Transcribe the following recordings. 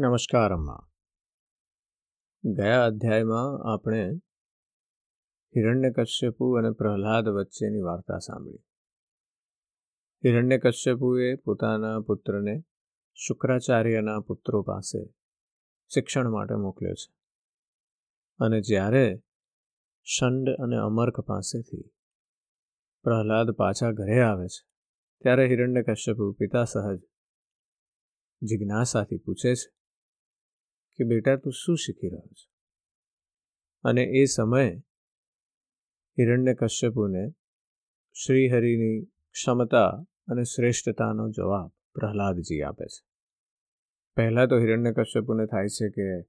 નમસ્કાર, અમ્મા. ગયા અધ્યાયમાં આપણે હિરણ્યકશ્યપુ અને પ્રહલાદ વચ્ચેની વાર્તા સાંભળી. હિરણ્યકશ્યપુએ પોતાના પુત્રને શુક્રાચાર્યના પુત્રો પાસે શિક્ષણ માટે મોકલ્યો છે. અને જ્યારે શંડ અને અમર્ક પાસેથી પ્રહલાદ પાછા ઘરે આવે છે, ત્યારે હિરણ્યકશ્યપુ પિતા સહજ જિજ્ઞાસાથી પૂછે છે કે બેટા તું શું શીખી રહ્યો છે? અને એ સમયે હિરણ્ય કશ્યપુને શ્રીહરિની ક્ષમતા અને શ્રેષ્ઠતાનો જવાબ પ્રહલાદજી આપે છે. પહેલાં તો હિરણ્ય કશ્યપુને થાય છે કે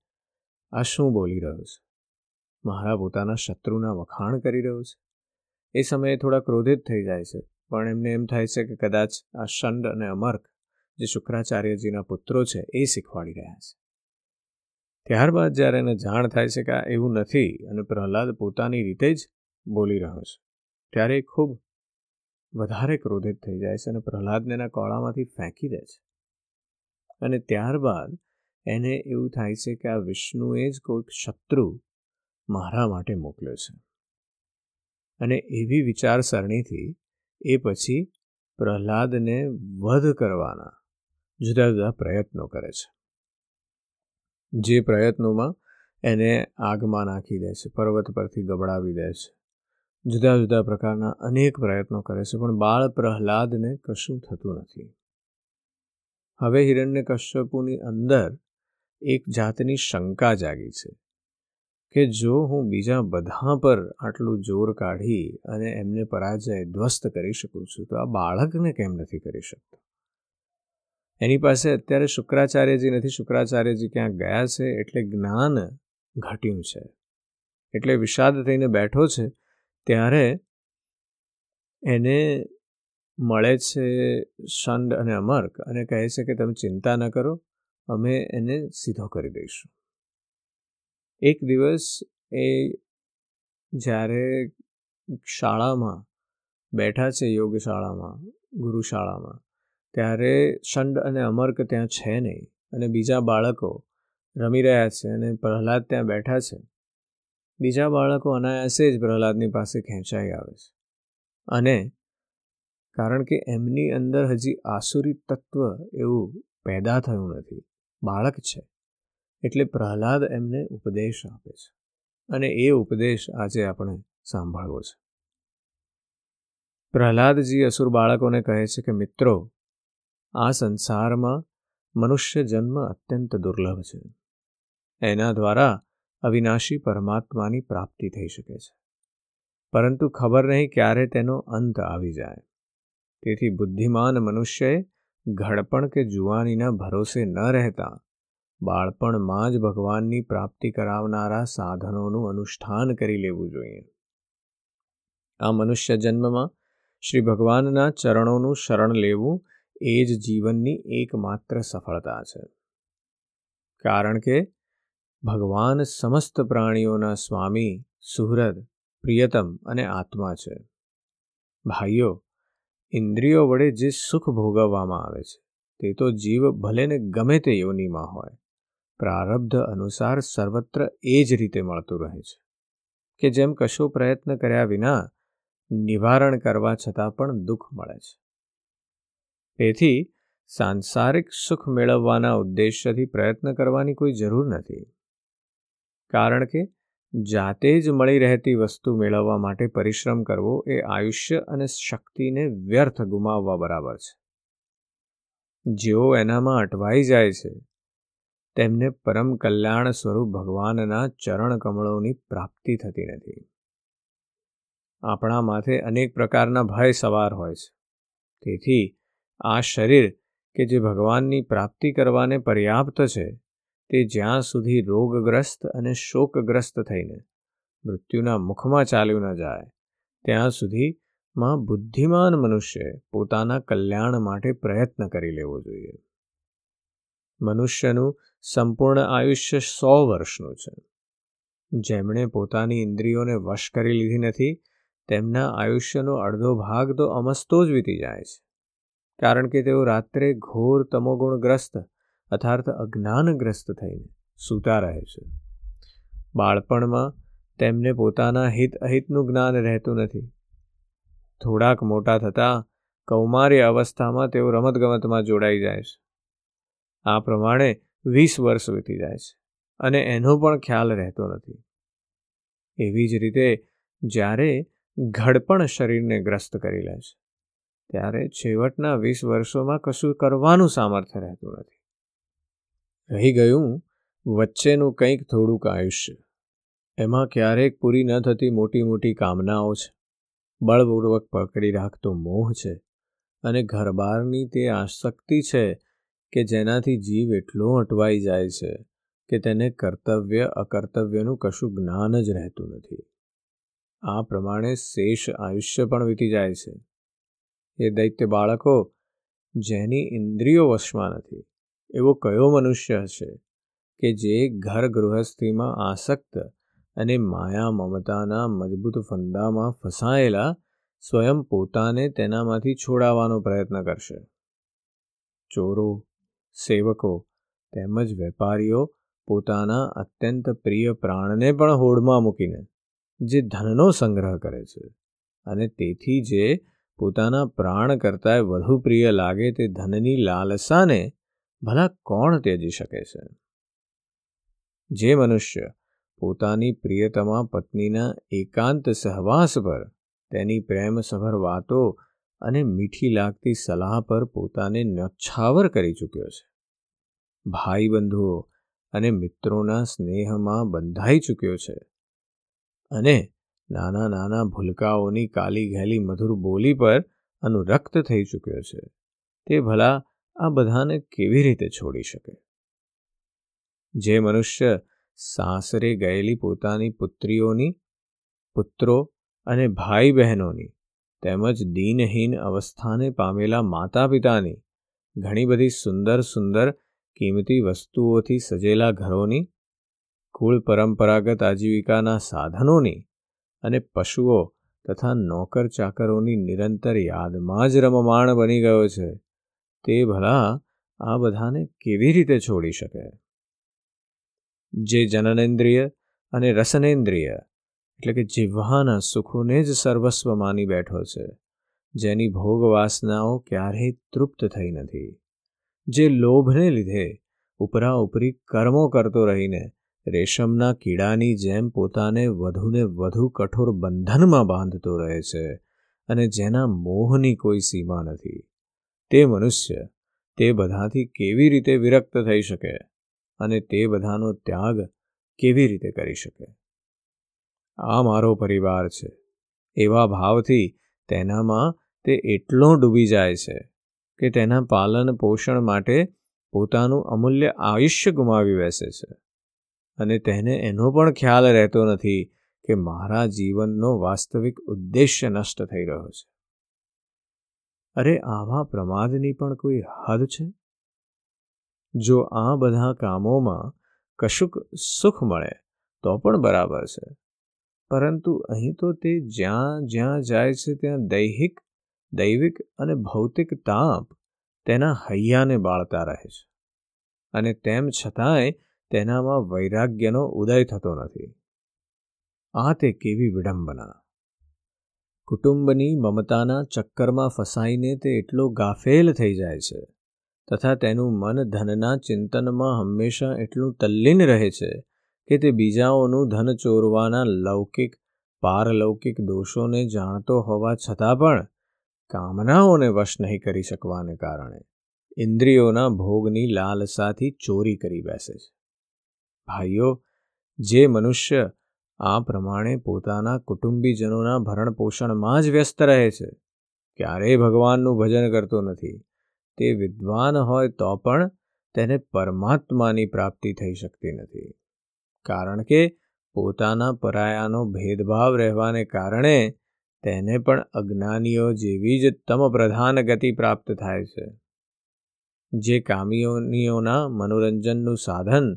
આ શું બોલી રહ્યો છે? મારા પોતાના શત્રુના વખાણ કરી રહ્યો છે? એ સમયે થોડા ક્રોધિત થઈ જાય છે, પણ એમને એમ થાય છે કે કદાચ આ શંડ અને અમર્ક જે શુક્રાચાર્યજીના પુત્રો છે એ શીખવાડી રહ્યા છે. ત્યારબાદ જ્યારે એને જાણ થાય છે કે આ એવું નથી અને પ્રહલાદ પોતાની રીતે જ બોલી રહ્યો છે, ત્યારે એ ખૂબ વધારે ક્રોધિત થઈ જાય છે અને પ્રહલાદને એના કોળામાંથી ફેંકી દે છે. અને ત્યારબાદ એને એવું થાય છે કે આ વિષ્ણુએ જ કોઈક શત્રુ મારા માટે મોકલ્યો છે. અને એવી વિચારસરણીથી એ પછી પ્રહલાદને વધ કરવાના જુદા જુદા પ્રયત્નો કરે છે. જે પ્રયત્નોમાં એને આગમાં નાખી દે છે, પર્વત પરથી ગબડાવી દે છે. જુદા જુદા પ્રકારના અનેક પ્રયત્નો કરે છે, પણ બાળ પ્રહલાદને કશું થતું નથી. હવે હિરણ્ય કશ્યપુની અંદર એક જાતની શંકા જાગી છે કે જો હું બીજા બધા પર આટલું જોર કાઢી અને એમને પરાજય ધ્વસ્ત કરી શકું છું, તો આ બાળકને કેમ નથી કરી શકતો? એની પાસે અત્યારે શુક્રાચાર્યજી નથી. શુક્રાચાર્યજી ક્યાંક ગયા છે એટલે જ્ઞાન ઘટ્યું છે. એટલે વિષાદ થઈને બેઠો છે. ત્યારે એને મળે છે શંડ અને અમર્ક અને કહે છે કે તમે ચિંતા ન કરો, અમે એને સીધો કરી દઈશું. એક દિવસ એ જ્યારે શાળામાં બેઠા છે યોગ શાળામાં ગુરુ ગુરુશાળામાં ત્યારે શંડ અને અમર્ક ત્યાં છે નહીં અને બીજા બાળકો રમી રહ્યા છે અને પ્રહલાદ ત્યાં બેઠા છે. બીજા બાળકો અનાયાસે જ પ્રહલાદની પાસે ખેંચાઈ આવે છે. અને કારણ કે એમની અંદર હજી આસુરી તત્વ એવું પેદા થયું નથી. બાળક છે. એટલે પ્રહલાદ એમને ઉપદેશ આપે છે. અને એ ઉપદેશ આજે આપણે સાંભળવો છે. પ્રહલાદજી અસુર બાળકોને કહે છે કે, મિત્રો આ સંસારમાં મનુષ્ય જન્મ અત્યંત દુર્લભ છે. એના દ્વારા અવિનાશી પરમાત્માની પ્રાપ્તિ થઈ શકે છે. પરંતુ ખબર નહીં ક્યારે તેનો અંત આવી જાય. તેથી બુદ્ધિમાન મનુષ્યએ ઘડપણ કે જુવાનીના ભરોસે ન રહેતા બાળપણમાં જ ભગવાનની પ્રાપ્તિ કરાવનારા સાધનોનું અનુષ્ઠાન કરી લેવું જોઈએ. આ મનુષ્ય જન્મમાં શ્રી ભગવાનના ચરણોનું શરણ લેવું એ જ જીવનની એકમાત્ર સફળતા છે. કારણ કે ભગવાન સમસ્ત પ્રાણીઓના સ્વામી, સુહૃદ, પ્રિયતમ અને આત્મા છે. ભાઈઓ, ઇન્દ્રિયો વડે જે સુખ ભોગવવામાં આવે છે, તે તો જીવ ભલેને ગમે તે યોનિમાં હોય, પ્રારબ્ધ અનુસાર સર્વત્ર એ જ રીતે મળતું રહે છે. કે જેમ કશો પ્રયત્ન કર્યા વિના નિવારણ કરવા છતાં પણ દુઃખ મળે છે. તેથી સાંસારિક સુખ મેળવવાના ઉદ્દેશ્યથી પ્રયત્ન કરવાની કોઈ જરૂર નથી. કારણ કે જાતે જ મળી રહેતી વસ્તુ મેળવવા માટે પરિશ્રમ કરવો એ આયુષ્ય અને શક્તિને વ્યર્થ ગુમાવવા બરાબર છે. જેઓ એનામાં અટવાઈ જાય છે, તેમને પરમ કલ્યાણ સ્વરૂપ ભગવાનના ચરણ કમળોની પ્રાપ્તિ થતી નથી. આપણા માથે અનેક પ્રકારના ભય સવાર હોય છે. તેથી આ શરીર કે જે ભગવાનની પ્રાપ્તિ કરવાને પર્યાપ્ત છે, તે જ્યાં સુધી રોગગ્રસ્ત અને શોકગ્રસ્ત થઈને મૃત્યુના મુખમાં ચાલ્યું ન જાય, ત્યાં સુધી માં બુદ્ધિમાન મનુષ્ય પોતાના કલ્યાણ માટે પ્રયત્ન કરી લેવો જોઈએ. મનુષ્યનું સંપૂર્ણ આયુષ્ય સો વર્ષનું છે. જેમણે પોતાની ઇન્દ્રિયોને વશ કરી લીધી નથી, તેમના આયુષ્યનો અડધો ભાગ તો અમસ્તો જ વીતી જાય છે. કારણ કે તેઓ રાત્રે ઘોર તમોગુણગ્રસ્ત, અથાર્થ અજ્ઞાનગ્રસ્ત થઈને સૂતા રહે છે. બાળપણમાં તેમને પોતાના હિત અહિતનું જ્ઞાન રહેતું નથી. થોડાક મોટા થતાં કૌમાર્ય અવસ્થામાં તેઓ રમતગમતમાં જોડાઈ જાય છે. આ પ્રમાણે વીસ વર્ષ વીતી જાય છે અને એનો પણ ખ્યાલ રહેતો નથી. એવી જ રીતે જ્યારે ઘડપણ શરીરને ગ્રસ્ત કરી લે છે. ત્યારે છેવટના વીસ વર્ષોમાં કશું કરવાનું સામર્થ્ય રહેતું નથી. રહી ગયું વચ્ચેનું કંઈક થોડુંક આયુષ્ય. એમાં ક્યારેક પૂરી ન થતી મોટી મોટી કામનાઓ છે. બળપૂર્વક પકડી રાખતો મોહ છે અને ઘરબારની તે આસક્તિ છે કે જેનાથી જીવ એટલો અટવાઈ જાય છે કે તેને કર્તવ્ય અકર્તવ્યનું કશું જ્ઞાન જ રહેતું નથી. આ પ્રમાણે શેષ આયુષ્ય પણ વીતી જાય છે. એ દૈત્ય બાળકો જેની ઇન્દ્રિયો વશમાં નથી. એવો કયો મનુષ્ય હશે કે જે ઘર ગૃહસ્થીમાં આસક્ત અને માયા મમતાના મજબૂત ફંદામાં ફસાયેલા સ્વયં પોતાને તેનામાંથી છોડાવવાનો પ્રયત્ન કરશે? ચોરો, સેવકો તેમજ વેપારીઓ પોતાના અત્યંત પ્રિય પ્રાણને પણ હોડમાં મૂકીને, જે ધનનો સંગ્રહ કરે છે અને તેથી જે પોતાના પ્રાણ કરતાંય વધુ પ્રિય લાગે તે ધનની લાલસાને ભલા કોણ ત્યજી શકે છે? જે મનુષ્ય પોતાની પ્રિયતમા પત્નીના એકાંત સહવાસ પર તેની પ્રેમસભર વાતો અને મીઠી લાગતી સલાહ પર પોતાને ન્યોછાવર કરી ચૂક્યો છે. ભાઈ બંધુઓ અને મિત્રોના સ્નેહમાં બંધાઈ ચૂક્યો છે. અને નાના નાના ભૂલકાઓની કાલી ઘેલી મધુર બોલી પર અનુરક્ત થઈ ચૂક્યો છે. તે ભલા આ બધાને કેવી રીતે છોડી શકે? જે મનુષ્ય સાસરે ગયેલી પોતાની પુત્રીઓની, પુત્રો અને ભાઈ બહેનોની તેમજ દીનહીન અવસ્થાને પામેલા માતા પિતાની ઘણી બધી સુંદર સુંદર કિંમતી વસ્તુઓથી સજેલા ઘરોની, કુળ પરંપરાગત આજીવિકાના સાધનોની અને પશુઓ તથા નોકર ચાકરોની નિરંતર યાદમાં જ રમમાણ બની ગયો છે. તે ભલા આ બધાને કેવી રીતે છોડી શકે? જે જનનેન્દ્રિય અને રસનેન્દ્રિય, એટલે કે જીવવાના સુખોને જ સર્વસ્વ માની બેઠો છે. જેની ભોગ વાસનાઓ ક્યારેય તૃપ્ત થઈ નથી. જે લોભને લીધે ઉપરા ઉપરી કર્મો કરતો રહીને રેશમના કીડાની જેમ પોતાને વધુને વધુ કઠોર બંધનમાં બાંધતો રહે છે અને જેના મોહની કોઈ સીમા નથી. તે મનુષ્ય તે બધાથી કેવી રીતે વિરક્ત થઈ શકે અને તે બધાનો ત્યાગ કેવી રીતે કરી શકે? આ મારો પરિવાર છે. એવા ભાવથી તેનામાં તે એટલો ડૂબી જાય છે કે તેના પાલન પોષણ માટે પોતાનું અમૂલ્ય આયુષ્ય ગુમાવી બેસે છે. અને તેને એનો પણ ખ્યાલ રહેતો નથી કે મારા જીવનનો વાસ્તવિક ઉદ્દેશ્ય નષ્ટ થઈ રહ્યો છે. અરે, આવા પ્રમાદની પણ કોઈ હદ છે? જો આ બધા કામોમાં કશુંક સુખ મળે, તો પણ બરાબર છે. પરંતુ અહીં તો તે જ્યાં જ્યાં જાય છે ત્યાં દૈહિક, દૈવિક અને ભૌતિક તાપ તેના હૈયાને બાળતા રહે છે. અને તેમ છતાંય તેનામાં વૈરાગ્યનો ઉદય થતો નથી. આ તે કેવી વિડંબના. કુટુંબની મમતાના ચક્કરમાં ફસાઈને તે એટલો ગાફેલ થઈ જાય છે તથા તેનું મન ધનના ચિંતનમાં હંમેશા એટલું તલ્લીન રહે છે કે તે બીજાઓનું ધન ચોરવાના લૌકિક, પારલૌકિક દોષોને જાણતો હોવા છતાં પણ કામનાઓને વશ નહીં કરી શકવાને કારણે ઇન્દ્રિયોના ભોગની લાલસાથી ચોરી કરી બેસે છે. ભાઈઓ, જે મનુષ્ય આ પ્રમાણે પોતાના કુટુંબીજનોના ભરણપોષણમાં જ વ્યસ્ત રહે છે, ક્યારેય ભગવાનનું ભજન કરતો નથી. તે વિદ્વાન હોય તો પણ તેને પરમાત્માની પ્રાપ્તિ થઈ શકતી નથી. કારણ કે પોતાના પરાયાનો ભેદભાવ રહેવાને કારણે તેને પણ અજ્ઞાનીઓ જેવી જ તમ પ્રધાન ગતિ પ્રાપ્ત થાય છે. જે કામીઓનીઓના મનોરંજનનું સાધન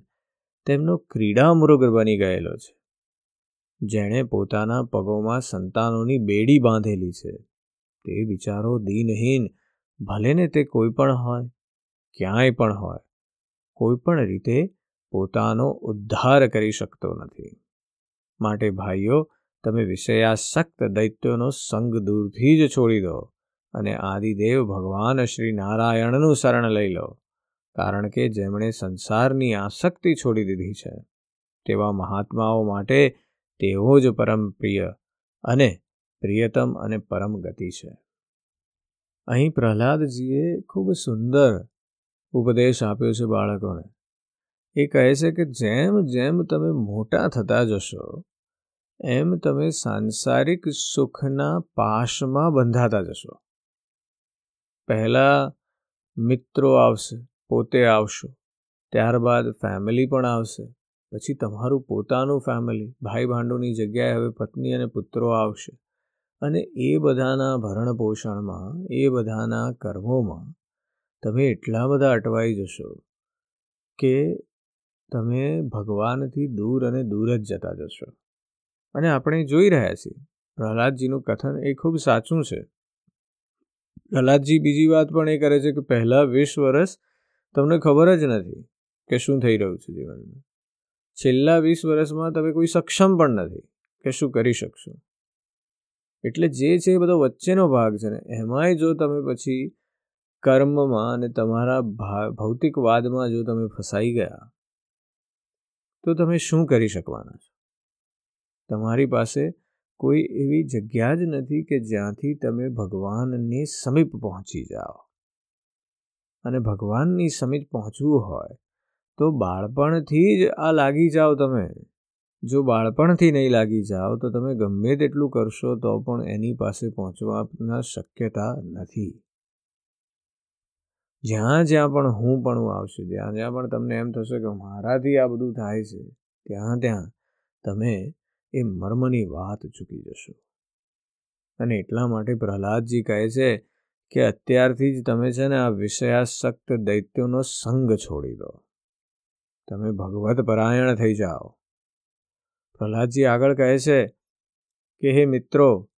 તેમનો ક્રીડા મૃગ બની ગયેલો છે. જેણે પોતાના પગોમાં સંતાનોની બેડી બાંધેલી છે. તે બિચારો દિનહીન, ભલે ને તે કોઈ પણ હોય, ક્યાંય પણ હોય, કોઈ પણ રીતે પોતાનો ઉદ્ધાર કરી શકતો નથી. માટે ભાઈઓ, તમે વિષયાસક્ત દૈત્યોનો સંગ દૂરથી જ છોડી દો અને આદિદેવ ભગવાન શ્રી નારાયણનું શરણ લઈ લો. કારણ કે જેમણે સંસારની આસક્તિ છોડી દીધી છે, તેવા મહાત્માઓ માટે તેઓ જ પરમ પ્રિય અને પ્રિયતમ અને પરમ ગતિ છે. અહીં પ્રહલાદજીએ ખૂબ સુંદર ઉપદેશ આપ્યો છે બાળકોને. એ કહે છે કે જેમ જેમ તમે મોટા થતા જશો, એમ તમે સાંસારિક સુખના પાશમાં બંધાતા જશો. પહેલાં મિત્રો આવશે પોતે આવશો, ત્યારબાદ ફેમિલી પણ આવશે. પછી તમારું પોતાનું ફેમિલી ભાઈ ભાંડોની જગ્યાએ હવે પત્ની અને પુત્રો આવશે. અને એ બધાના ભરણ પોષણમાં એ બધાના કર્મોમાં તમે એટલા બધા અટવાઈ જશો કે તમે ભગવાનથી દૂર અને દૂર જ જતા જશો. અને આપણે જોઈ રહ્યા છીએ, પ્રહલાદજીનું કથન એ ખૂબ સાચું છે. પ્રહલાદજી બીજી વાત પણ એ કરે છે કે પહેલાં વીસ વર્ષ તમને ખબર જ નથી કે શું થઈ રહ્યું છે જીવનમાં. છેલ્લા વીસ વર્ષમાં તમે કોઈ સક્ષમ પણ નથી કે શું કરી શકશો. એટલે જે છે એ બધો વચ્ચેનો ભાગ છે ને, એમાંય જો તમે પછી કર્મમાં અને તમારા ભૌતિકવાદમાં જો તમે ફસાઈ ગયા, તો તમે શું કરી શકવાના છો? તમારી પાસે કોઈ એવી જગ્યા જ નથી કે જ્યાંથી તમે ભગવાનની સમીપ પહોંચી જાઓ. અને ભગવાનની સમીપ પહોંચવું હોય, તો બાળપણથી જ આ લાગી જાઓ તમે. જો બાળપણથી નહીં લાગી જાઓ, તો તમે ગમે તેટલું કરશો, તો પણ એની પાસે પહોંચવાના શક્યતા નથી. જ્યાં જ્યાં પણ હું પણ આવશે, જ્યાં જ્યાં પણ તમને એમ થશે કે મારાથી આ બધું થાય છે, ત્યાં ત્યાં તમે એ મર્મની વાત ચૂકી જશો. અને એટલા માટે પ્રહલાદજી કહે છે કે અત્યારથી જ તમે છે ને આ વિષયાસક્ત દૈત્યોનો સંગ છોડી દો. તમે ભગવત પરાયણ થઈ જાઓ. પ્રહલાદજી આગળ કહે છે કે, હે મિત્રો,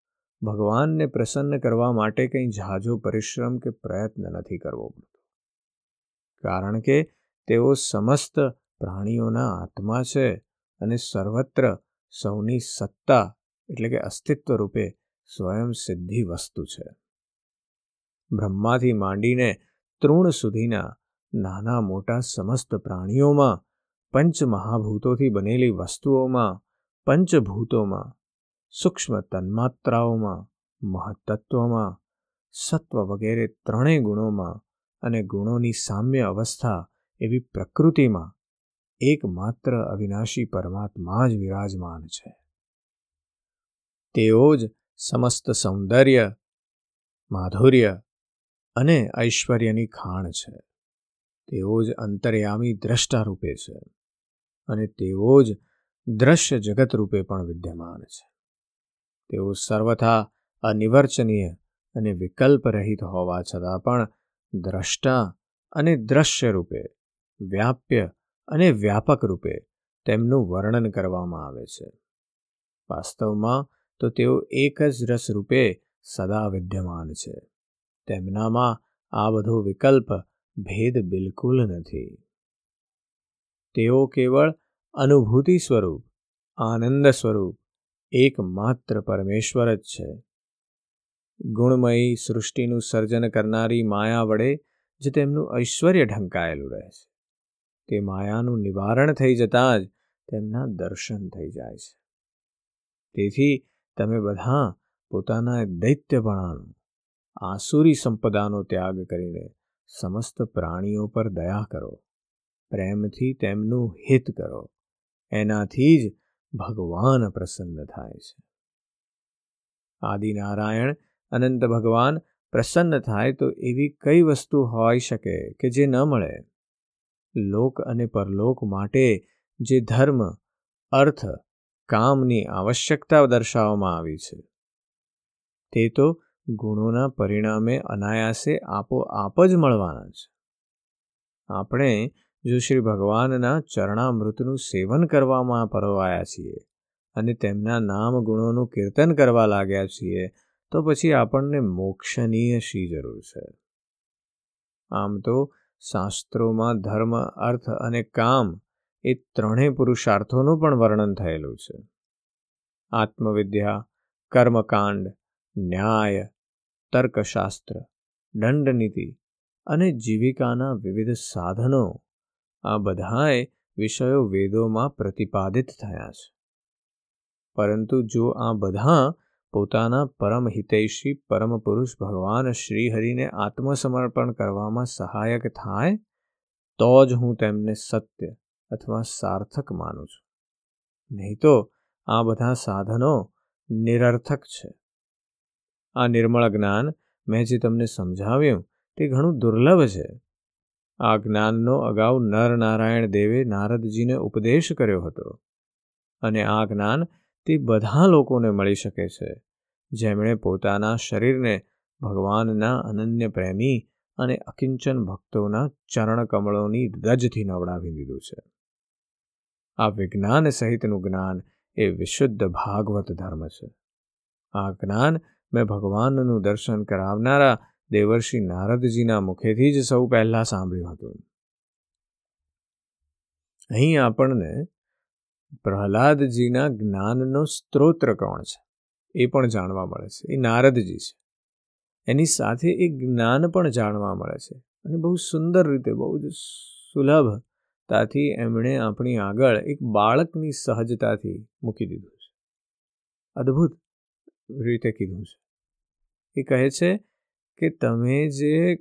ભગવાનને પ્રસન્ન કરવા માટે કંઈ ઝાઝો પરિશ્રમ કે પ્રયત્ન નથી કરવો પડતો. કારણ કે તેઓ સમસ્ત પ્રાણીઓના આત્મા છે અને સર્વત્ર સૌની સત્તા એટલે કે અસ્તિત્વ રૂપે સ્વયં સિદ્ધિ વસ્તુ છે. બ્રહ્માથી માંડીને તૃણ સુધીના નાના મોટા સમસ્ત પ્રાણીઓમાં પંચ મહાભૂતોથી બનેલી વસ્તુઓમાં, પંચભૂતોમાં, સૂક્ષ્મ તન્માત્રાઓમાં, મહત્તત્વમાં, સત્વ વગેરે ત્રણેય ગુણોમાં અને ગુણોની સામ્ય અવસ્થા એવી પ્રકૃતિમાં એકમાત્ર અવિનાશી પરમાત્મા જ વિરાજમાન છે. તેઓ જ સમસ્ત સૌંદર્ય, માધુર્ય અને ઐશ્વર્યની ખાણ છે. તેઓ જ અંતર્યામી દ્રષ્ટા રૂપે છે અને તેઓ જ દ્રશ્ય જગત રૂપે પણ વિદ્યમાન છે. તેઓ સર્વથા અનિવર્ચનીય અને વિકલ્પ રહિત હોવા છતાં પણ દ્રષ્ટા અને દ્રશ્ય રૂપે, વ્યાપ્ય અને વ્યાપક રૂપે તેમનું વર્ણન કરવામાં આવે છે. વાસ્તવમાં તો તેઓ એક જ રસ રૂપે સદા વિદ્યમાન છે. તેમનામાં આ બધો વિકલ્પ ભેદ બિલકુલ નથી. તેઓ કેવળ અનુભૂતિ સ્વરૂપ, આનંદ સ્વરૂપ, એકમાત્ર પરમેશ્વર જ છે. ગુણમયી સૃષ્ટિનું સર્જન કરનારી માયા વડે જે તેમનું ઐશ્વર્ય ઢંકાયેલું રહે છે તે માયાનું નિવારણ થઈ જતાં જ તેમના દર્શન થઈ જાય છે. તેથી તમે બધા પોતાના દૈત્યપણાનું આસુરી સંપદાનો ત્યાગ કરીને સમસ્ત પ્રાણીઓ પર દયા કરો. પ્રેમથી તેમનું હિત કરો. એનાથી જ ભગવાન પ્રસન્ન થાય છે. આદિનારાયણ અનંત ભગવાન પ્રસન્ન થાય તો એવી કઈ વસ્તુ હોઈ શકે કે જે ન મળે? લોક અને પરલોક માટે જે ધર્મ, અર્થ, કામની આવશ્યકતા દર્શાવવામાં આવી છે. તે તો ગુણોના પરિણામે અનાયાસે આપોઆપ જ મળવાના છે. આપણે જો શ્રી ભગવાનના ચરણામૃતનું સેવન કરવામાં પરવાયા છીએ અને તેમના નામ ગુણોનું કીર્તન કરવા લાગ્યા છીએ, તો પછી આપણને મોક્ષનીય શી જરૂર છે? આમ તો શાસ્ત્રોમાં ધર્મ, અર્થ અને કામ એ ત્રણેય પુરુષાર્થોનું પણ વર્ણન થયેલું છે. આત્મવિદ્યા, કર્મકાંડ, ન્યાય તર્કશાસ્ત્ર, દંડનીતિ અને જીવિકાના વિવિધ સાધનો આ બધાએ વિષયો વેદોમાં પ્રતિપાદિત થયા છે. પરંતુ જો આ બધા પોતાના પરમ પરમ પુરુષ ભગવાન શ્રીહરિને આત્મસમર્પણ કરવામાં સહાયક થાય, તો જ હું તેમને સત્ય અથવા સાર્થક માનું છું. નહીં તો આ બધા સાધનો નિરર્થક છે. આ નિર્મળ જ્ઞાન મેં જે તમને સમજાવ્યું તે ઘણું દુર્લભ છે. આ જ્ઞાનનો અગાઉ નર નારાયણ દેવે નારદજીને ઉપદેશ કર્યો હતો અને આ જ્ઞાન તે બધા લોકોને મળી શકે છે. જેમણે પોતાના શરીરને ભગવાનના અનન્ય પ્રેમી અને અકિંચન ભક્તોના ચરણ કમળોની રજથી નવડાવી દીધું છે. આ વિજ્ઞાન સહિતનું જ્ઞાન એ વિશુદ્ધ ભાગવત ધર્મ છે. આ જ્ઞાન મેં ભગવાનનું દર્શન કરાવનારા દેવર્ષિ નારદજીના મુખેથી જ સૌ પહેલાં સાંભળ્યું હતું. અહીં આપણને પ્રહલાદજીના જ્ઞાનનો સ્ત્રોત્ર કોણ છે એ પણ જાણવા મળે છે. એ નારદજી છે. એની સાથે એ જ્ઞાન પણ જાણવા મળે છે અને બહુ સુંદર રીતે, બહુ જ સુલભતાથી એમણે આપણી આગળ એક બાળકની સહજતાથી મૂકી દીધું છે. અદ્ભુત રીતે કીધું છે. એ કહે છે કે તમે જે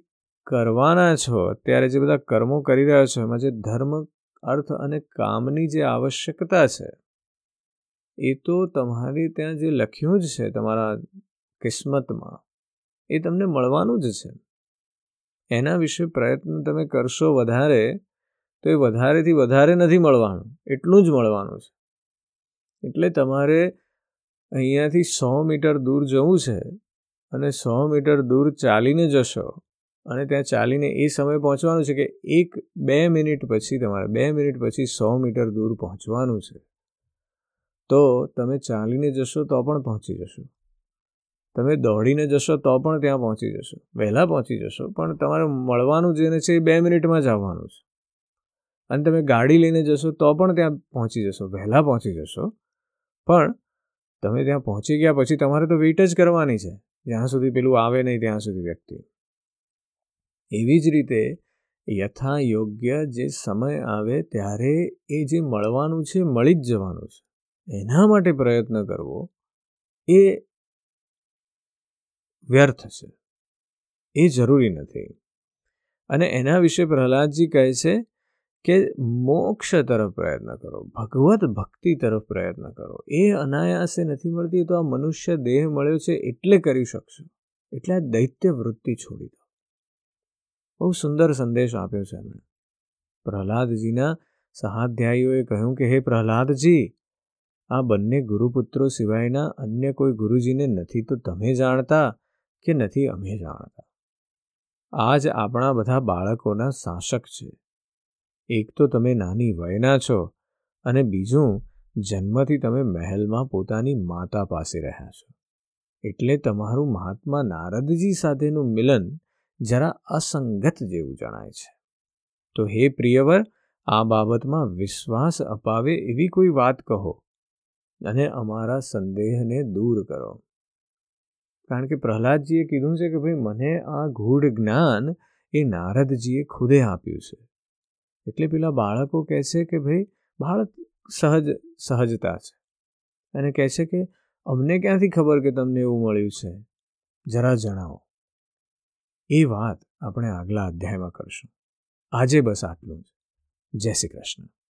કરવાના છો, અત્યારે જે બધા કર્મો કરી રહ્યા છો, એમાં જે ધર્મ, અર્થ અને કામની જે આવશ્યકતા છે, એ તો તમારી ત્યાં જે લખ્યું જ છે તમારા કિસ્મતમાં, એ તમને મળવાનું જ છે. એના વિશે પ્રયત્ન તમે કરશો વધારે, તો એ વધારેથી વધારે નથી મળવાનું, એટલું જ મળવાનું છે. એટલે તમારે અહીંયાથી સો મીટર દૂર જવું છે અને સો મીટર દૂર ચાલીને જશો. અને ત્યાં ચાલીને એ સમય પહોંચવાનું છે કે એક બે મિનિટ પછી તમારે, બે મિનિટ પછી સો મીટર દૂર પહોંચવાનું છે. તો તમે ચાલીને જશો તો પણ પહોંચી જશો. તમે દોડીને જશો તો પણ ત્યાં પહોંચી જશો. વહેલા પહોંચી જશો, પણ તમારે મળવાનું જેને છે એ બે મિનિટમાં જ આવવાનું છે. અને તમે ગાડી લઈને જશો તો પણ ત્યાં પહોંચી જશો, વહેલા પહોંચી જશો. પણ તમે ત્યાં પહોંચી ગયા પછી તમારે તો વેઇટ જ કરવાની છે. જ્યાં સુધી પેલું આવે નહીં ત્યાં સુધી વ્યક્તિ. એવી જ રીતે યથા યોગ્ય જે સમય આવે ત્યારે એ જે મળવાનું છે, મળી જ જવાનું છે. એના માટે પ્રયત્ન કરવો, એ વ્યર્થ છે. એ જરૂરી નથી. અને એના વિશે પ્રહલાદજી કહે છે કે મોક્ષ તરફ પ્રયત્ન કરો, ભગવત ભક્તિ તરફ પ્રયત્ન કરો. એ અનાયાસે નથી મળતી તો આ મનુષ્ય દેહ મળ્યો છે એટલે કરી શકશો. એટલે આ દૈત્ય વૃત્તિ છોડી દો. બહુ સુંદર સંદેશ આપ્યો છે એમણે. પ્રહલાદજીના સહાધ્યાયીઓએ કહ્યું કે, હે પ્રહલાદજી, આ બંને ગુરુપુત્રો સિવાયના અન્ય કોઈ ગુરુજીને નથી તો તમે જાણતા કે નથી અમે જાણતા? આજ આપણા બધા બાળકોના શાસક છે. એક તો તમે નાની વયના છો અને બીજું, જન્મથી તમે મહેલમાં પોતાની માતા પાસે રહ્યા છો. એટલે તમારું મહાત્મા નારદજી સાથેનું મિલન જરા અસંગત જેવું જણાય છે. તો હે પ્રિયવર, આ બાબતમાં વિશ્વાસ અપાવે એવી કોઈ વાત કહો અને અમારા સંદેહને દૂર કરો. કારણ કે પ્રહલાદજીએ કીધું છે કે ભાઈ, મને આ ગૂઢ જ્ઞાન એ નારદજીએ ખુદે આપ્યું છે. એટલે પેલા બાળકો કહે છે કે ભાઈ, બાળક સહજ, સહજતા છે. અને કહે છે કે, અમને ક્યાંથી ખબર કે તમને એવું મળ્યું છે? જરા જણાવો. એ વાત આપણે આગલા અધ્યાયમાં કરશું. આજે બસ આટલું જ. જય શ્રી કૃષ્ણ.